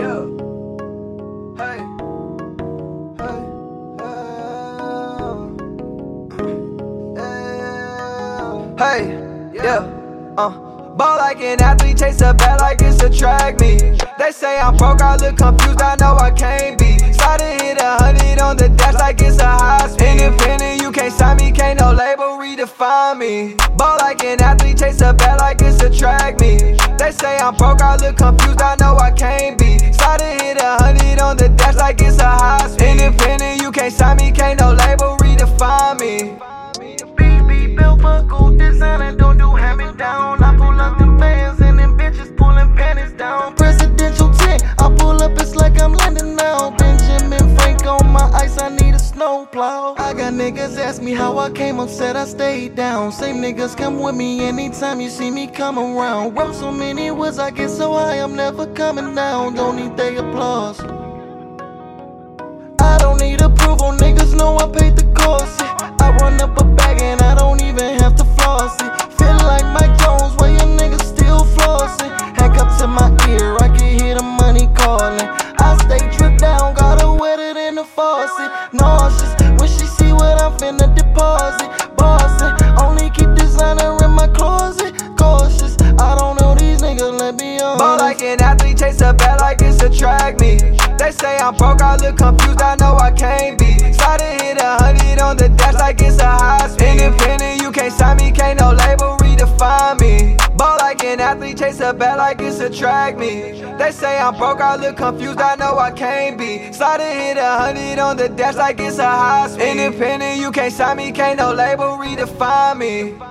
yeah. Hey. Hey. Hey, yeah. Uh, ball like an athlete, chase a bat like it's a track meet. They say I'm broke, I look confused, I know I can't be. And hit a hundred on the dash like it's a high speed. Independent, you can't sign me, can't no label redefine me. Ball like an athlete, chase a bat like it's a track meet. They say I'm broke, I look confused, I know for gold design and don't do hand me down. I pull up them bands and them bitches pulling panties down. Presidential 10, I pull up, it's like I'm landing now. Benjamin Frank on my ice, I need a snowplow. I got niggas ask me how I came up, said I stayed down. Same niggas come with me anytime you see me come around. Wrote so many words, I get so high, I'm never coming down. Don't need their applause. I don't need approval, niggas know I paid the cost. I run up a than. Nauseous, when she see what I'm finna deposit. Bossing, only keep designer in my closet. Cautious, I don't know these niggas, let me on. Ball like an athlete, chase a bat like it's a track meet. They say I'm broke, I look confused, chase a bat like it's a track me. They say I'm broke, I look confused, I know I can't be. And hit a hundred on the dash like it's a high speed. Independent, you can't sign me, can't no label redefine me.